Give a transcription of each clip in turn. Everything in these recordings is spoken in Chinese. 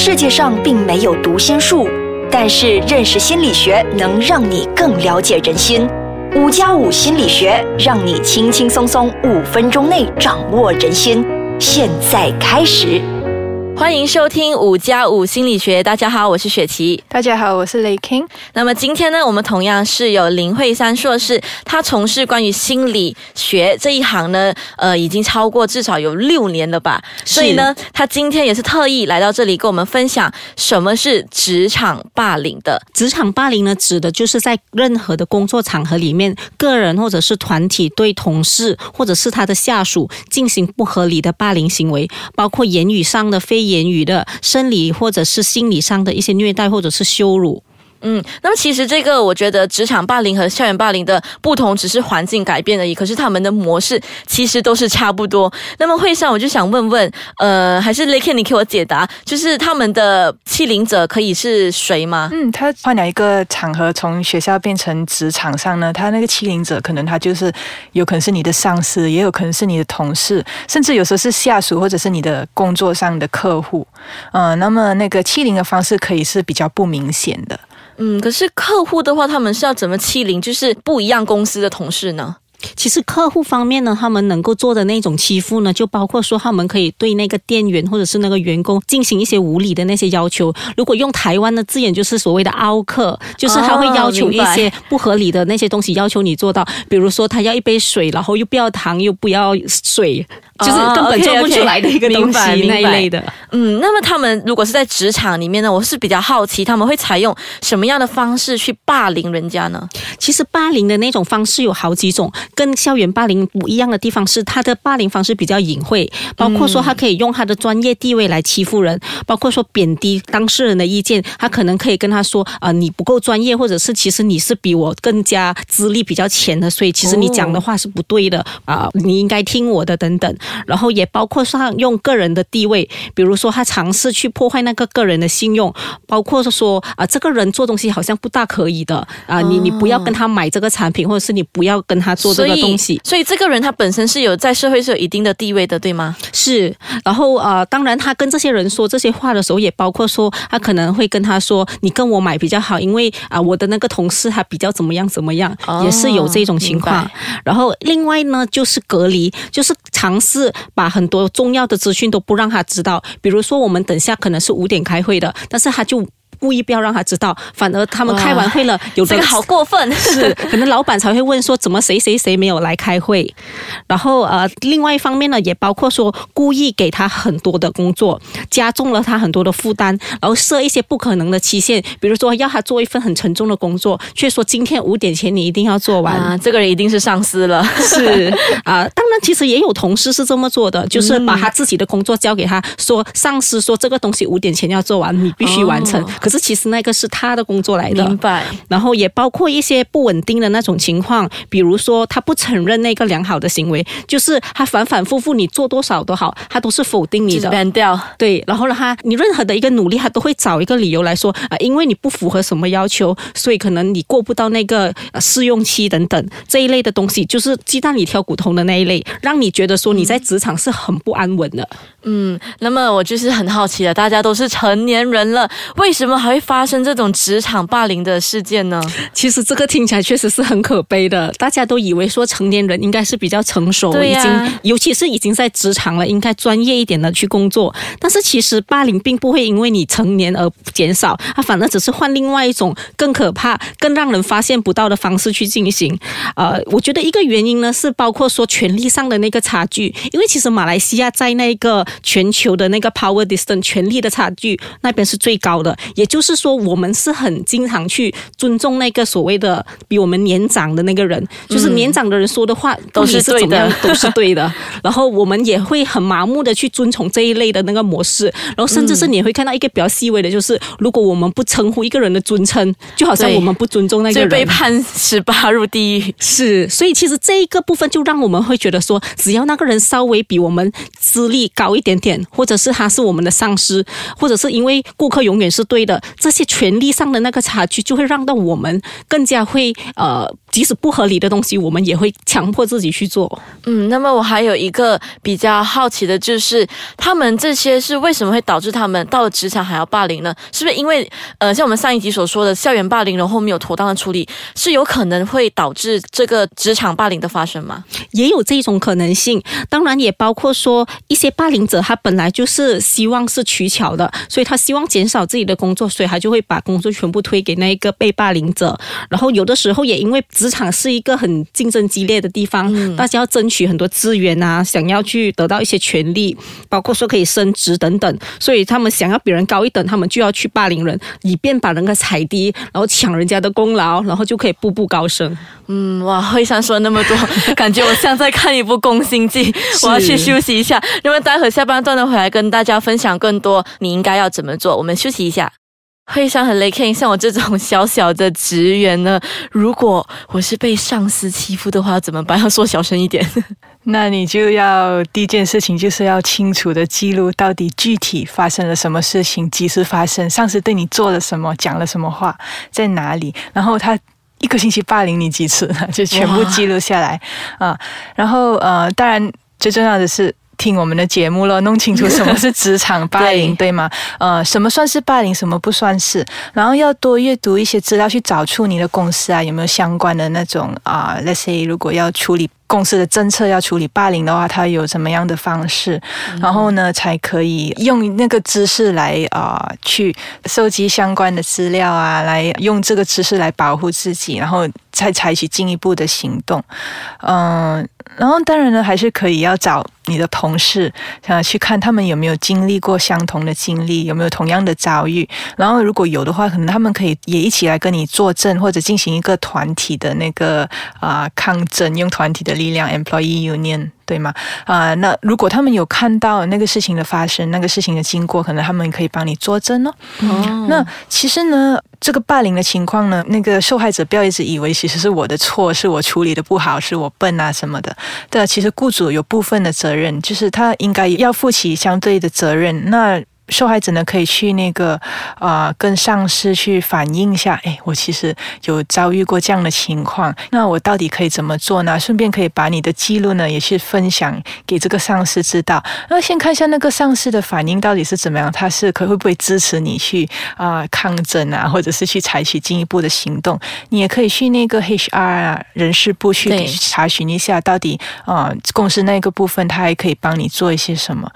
世界上并没有读心术，但是认识心理学能让你更了解人心。五加五心理学让你轻轻松松五分钟内掌握人心。现在开始。欢迎收听五加五心理学。大家好，我是雪琪。大家好，我是雷 king。那么今天呢，我们同样是有林慧珊硕士，她从事关于心理学这一行呢，呃，已经超过至少有六年了吧。所以呢，她今天也是特意来到这里跟我们分享什么是职场霸凌的。职场霸凌呢，指的就是在任何的工作场合里面，个人或者是团体对同事或者是他的下属进行不合理的霸凌行为，包括言语上的非。言语的生理或者是心理上的一些虐待或者是羞辱。嗯，那么其实这个我觉得职场霸凌和校园霸凌的不同只是环境改变而已，可是他们的模式其实都是差不多。那么会上我就想问问，呃，还是 l a k e 你给我解答，就是他们的欺凌者可以是谁吗？嗯，他换了一个场合，从学校变成职场上呢，他那个欺凌者可能他就是有可能是你的上司，也有可能是你的同事，甚至有时候是下属或者是你的工作上的客户。嗯，那么那个欺凌的方式可以是比较不明显的。嗯，可是客户的话，他们是要怎么欺凌？就是不一样公司的同事呢？其实客户方面呢，他们能够做的那种欺负呢，就包括说他们可以对那个店员或者是那个员工进行一些无理的那些要求。如果用台湾的字眼，就是所谓的凹客，就是他会要求一些不合理的那些东西，要求你做到。比如说，他要一杯水，然后又不要糖，又不要水。就是根本做不出来的一个东西那一类的。嗯，那么他们如果是在职场里面呢，我是比较好奇他们会采用什么样的方式去霸凌人家呢？其实霸凌的那种方式有好几种，跟校园霸凌不一样的地方是，他的霸凌方式比较隐晦，包括说他可以用他的专业地位来欺负人，包括说贬低当事人的意见，他可能可以跟他说啊，你不够专业，或者是其实你是比我更加资历比较浅的，所以其实你讲的话是不对的啊，你应该听我的等等。然后也包括上用个人的地位，比如说他尝试去破坏那个个人的信用，包括是说啊，这个人做东西好像不大可以的啊，你你不要跟他买这个产品，或者是你不要跟他做这个东西。所以这个人他本身是有在社会是有一定的地位的，对吗？是。然后啊，当然他跟这些人说这些话的时候，也包括说他可能会跟他说，你跟我买比较好，因为啊，我的那个同事他比较怎么样怎么样，也是有这种情况。然后另外呢，就是隔离，就是尝试。把很多重要的资讯都不让他知道，比如说我们等下可能是五点开会的，但是他就。故意不要让他知道，反而他们开完会了，有这个好过分，是可能老板才会问说怎么谁谁谁没有来开会，然后呃，另外一方面呢，也包括说故意给他很多的工作，加重了他很多的负担，然后设一些不可能的期限，比如说要他做一份很沉重的工作，却说今天五点前你一定要做完，啊这个人一定是上司了，是。啊，当然其实也有同事是这么做的，就是把他自己的工作交给他说，上司说这个东西五点前要做完，你必须完成。可是其实那个是他的工作来的，明白。然后也包括一些不稳定的那种情况，比如说他不承认那个良好的行为，就是他反反复复你做多少都好，他都是否定你的。掉。对，然后呢，他你任何的一个努力，他都会找一个理由来说啊，因为你不符合什么要求，所以可能你过不到那个试用期等等这一类的东西，就是鸡蛋里挑骨头的那一类，让你觉得说你在职场是很不安稳的。嗯，那么我就是很好奇了，大家都是成年人了，为什么？还会发生这种职场霸凌的事件呢？其实这个听起来确实是很可悲的。大家都以为说成年人应该是比较成熟，已经尤其是已经在职场了，应该专业一点的去工作。但是其实霸凌并不会因为你成年而减少，它反而只是换另外一种更可怕、更让人发现不到的方式去进行。呃，我觉得一个原因呢是包括说权力上的那个差距，因为其实马来西亚在那个全球的那个 power distance 权力的差距那边是最高的，也。就是说，我们是很经常去尊重那个所谓的比我们年长的那个人，就是年长的人说的话都是对的，都是对的。然后我们也会很麻木的去遵从这一类的那个模式，然后甚至是你会看到一个比较细微的，就是如果我们不称呼一个人的尊称，就好像我们不尊重那个人，被判十八入地狱。是，所以其实这一个部分就让我们会觉得说，只要那个人稍微比我们资历高一点点，或者是他是我们的上司，或者是因为顾客永远是对的。这些权利上的那个差距，就会让到我们更加会呃。即使不合理的东西，我们也会强迫自己去做。嗯，那么我还有一个比较好奇的就是，他们这些是为什么会导致他们到了职场还要霸凌呢？是不是因为呃，像我们上一集所说的校园霸凌，然后没有妥当的处理，是有可能会导致这个职场霸凌的发生吗？也有这种可能性，当然也包括说一些霸凌者他本来就是希望是取巧的，所以他希望减少自己的工作，所以他就会把工作全部推给那一个被霸凌者。然后有的时候也因为职场是一个很竞争激烈的地方，大家要争取很多资源啊，想要去得到一些权利，包括说可以升职等等，所以他们想要比人高一等，他们就要去霸凌人，以便把人给踩低，然后抢人家的功劳，然后就可以步步高升。嗯，哇，会上说那么多，感觉我像在看一部《宫心计》，我要去休息一下，因为待会下半段呢回来跟大家分享更多，你应该要怎么做。我们休息一下。会上很累，Ken，像我这种小小的职员呢，如果我是被上司欺负的话，怎么办？要说小声一点。那你就要第一件事情就是要清楚的记录到底具体发生了什么事情，几时发生，上司对你做了什么，讲了什么话，在哪里，然后他一个星期霸凌你几次，就全部记录下来啊。然后呃，当然最重要的是。听我们的节目了，弄清楚什么是职场霸凌，对吗？呃，什么算是霸凌，什么不算是？然后要多阅读一些资料，去找出你的公司啊有没有相关的那种啊，let's say 如果要处理。公司的政策要处理霸凌的话，它有什么样的方式？然后呢，才可以用那个知识来啊，去收集相关的资料啊，来用这个知识来保护自己，然后再采取进一步的行动。嗯，然后当然呢，还是可以要找你的同事，想去看他们有没有经历过相同的经历，有没有同样的遭遇。然后如果有的话，可能他们可以也一起来跟你作证，或者进行一个团体的那个啊抗争，用团体的。力量，employee union，对吗？啊，那如果他们有看到那个事情的发生，那个事情的经过，可能他们可以帮你作证哦。哦，那其实呢，这个霸凌的情况呢，那个受害者不要一直以为其实是我的错，是我处理的不好，是我笨啊什么的。对，其实雇主有部分的责任，就是他应该要负起相对的责任。那受害者呢，可以去那个呃，跟上司去反映一下，哎，我其实有遭遇过这样的情况，那我到底可以怎么做呢？顺便可以把你的记录呢，也去分享给这个上司知道。那先看一下那个上司的反应到底是怎么样，他是可会不会支持你去啊抗争啊，或者是去采取进一步的行动？你也可以去那个 HR 啊人事部去查询一下，到底啊公司那个部分他还可以帮你做一些什么。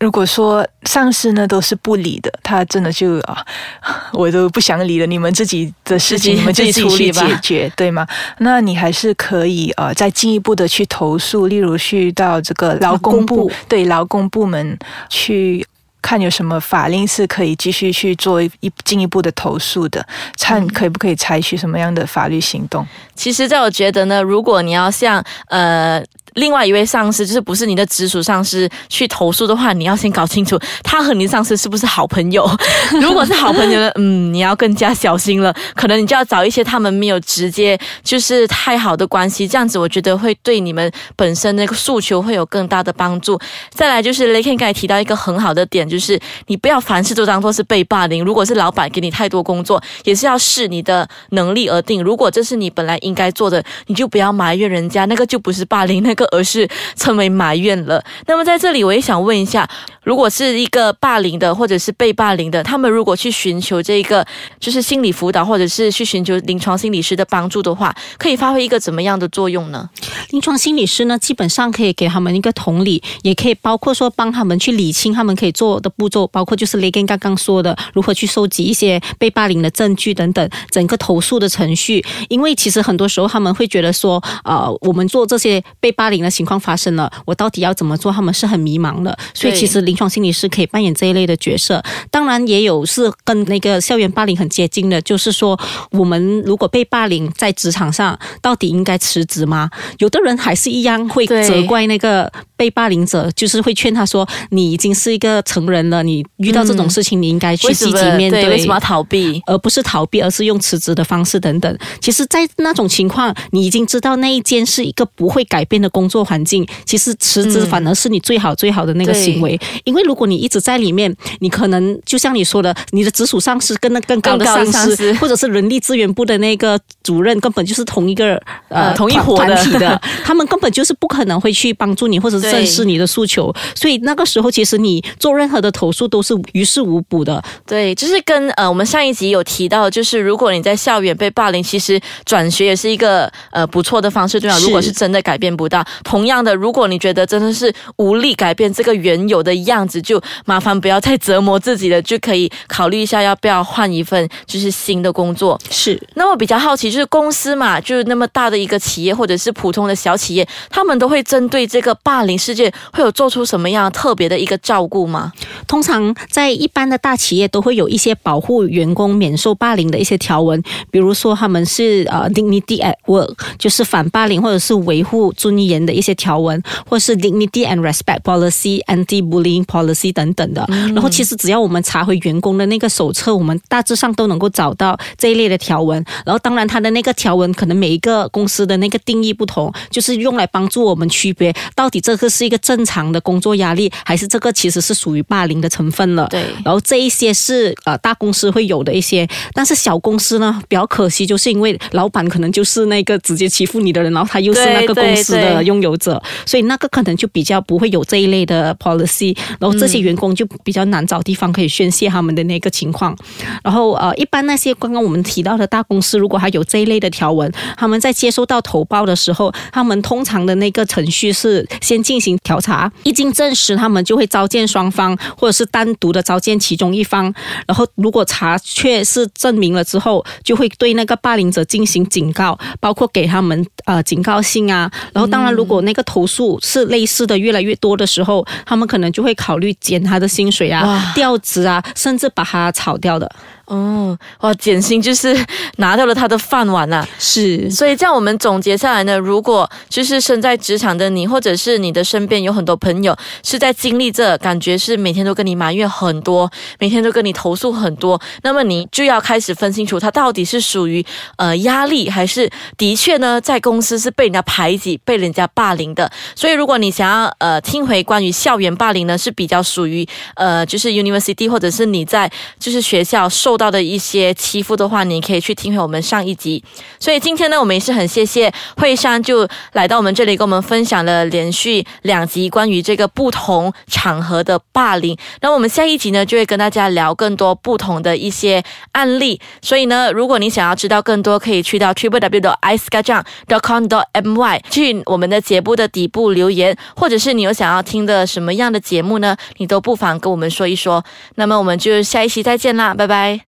如果说上司呢？都是不理的，他真的就啊，我都不想理了。你们自己的事情，你们自己去解决，对吗？那你还是可以呃，再进一步的去投诉，例如去到这个劳工部，对劳工部门去看有什么法令是可以继续去做一进一步的投诉的，看可不可以采取什么样的法律行动。其实，在我觉得呢，如果你要像呃。另外一位上司就是不是你的直属上司去投诉的话，你要先搞清楚他和你的上司是不是好朋友。如果是好朋友呢，嗯，你要更加小心了。可能你就要找一些他们没有直接就是太好的关系，这样子我觉得会对你们本身那个诉求会有更大的帮助。再来就是雷 Ken 刚才提到一个很好的点，就是就是你不要凡事都当做是被霸凌。如果是老板给你太多工作，也是要视你的能力而定。如果这是你本来应该做的，你就不要埋怨人家，那个就不是霸凌，那个。而是称为埋怨了。那么在这里，我也想问一下，如果是一个霸凌的，或者是被霸凌的，他们如果去寻求这个就是心理辅导，或者是去寻求临床心理师的帮助的话，可以发挥一个怎么样的作用呢？临床心理师呢，基本上可以给他们一个同理，也可以包括说帮他们去理清他们可以做的步骤，包括就是雷根刚刚说的，如何去收集一些被霸凌的证据等等，整个投诉的程序。因为其实很多时候他们会觉得说，呃，我们做这些被霸凌。的情况发生了，我到底要怎么做？他们是很迷茫的，所以其实临床心理师可以扮演这一类的角色。当然，也有是跟那个校园霸凌很接近的，就是说，我们如果被霸凌在职场上，到底应该辞职吗？有的人还是一样会责怪那个被霸凌者，就是会劝他说：“你已经是一个成人了，你遇到这种事情，你应该去积极面对，为什么要逃避？而不是逃避，而是用辞职的方式等等。”其实，在那种情况，你已经知道那一件是一个不会改变的工。工作环境其实辞职反而是你最好最好的那个行为，因为如果你一直在里面，你可能就像你说的，你的直属上司跟那更高的上司，或者是人力资源部的那个主任，根本就是同一个呃同一伙团体的，他们根本就是不可能会去帮助你或者正视你的诉求，所以那个时候其实你做任何的投诉都是于事无补的。对，就是跟呃我们上一集有提到，就是如果你在校园被霸凌，其实转学也是一个呃不错的方式，对吧？如果是真的改变不到，同样的，如果你觉得真的是无力改变这个原有的样子，就麻烦不要再折磨自己了，就可以考虑一下要不要换一份就是新的工作。是。那我比较好奇，就是公司嘛，就是那么大的一个企业，或者是普通的小企业，他们都会针对这个霸凌事件，会有做出什么样特别的一个照顾吗？通常在一般的大企业都会有一些保护员工免受霸凌的一些条文，比如说他们是呃 dignity at work，就是反霸凌或者是维护尊严的一些条文，或是 dignity and respect policy、policy 等等的。然后其实只要我们查回员工的那个手册，我们大致上都能够找到这一类的条文。然后当然它的那个条文可能每一个公司的那个定义不同，就是用来帮助我们区别到底这个是一个正常的工作压力，还是这个其实是属于霸凌的成分了。对。然后这一些是呃大公司会有的一些，但是小公司呢比较可惜，就是因为老板可能就是那个直接欺负你的人，然后他又是那个公司的拥有者，所以那个可能就比较不会有这一类的 policy，然后这些员工就比较难找地方可以宣泄他们的那个情况。然后呃，一般那些刚刚我们提到的大公司，如果还有这一类的条文，他们在接收到投报的时候，他们通常的那个程序是先进行调查，一经证实，他们就会召见双方，或者是单独的召见其中一方。然后如果查确是证明了之后，就会对那个霸凌者进行警告，包括给他们呃警告信啊。然后当然，如果那个投诉是类似的越来越多的时候，他们可能就会考虑减他的薪水啊、调职啊，甚至把他炒掉的。哦，哇，减薪就是拿掉了他的饭碗呐。是，所以这样我们总结下来呢，如果就是身在职场的你，或者是你的身边有很多朋友是在经历这，感觉是每天都跟你埋怨很多，每天都跟你投诉很多，那么你就要开始分清楚，他到底是属于呃压力，还是的确呢在公司是被人家排挤、被人家霸凌的。所以如果你想要呃听回关于校园霸凌呢，是比较属于呃就是 university 或者是你在就是学校受。受到的一些欺负的话，你可以去听回我们上一集。所以今天呢，我们也是很谢谢惠山就来到我们这里，跟我们分享了连续两集关于这个不同场合的霸凌。那我们下一集呢，就会跟大家聊更多不同的一些案例。所以呢，如果你想要知道更多，可以去到 triple w 的 i c e g a j a n g c o m dot m y 去我们的节目的底部留言，或者是你有想要听的什么样的节目呢？你都不妨跟我们说一说。那么我们就下一期再见啦，拜拜。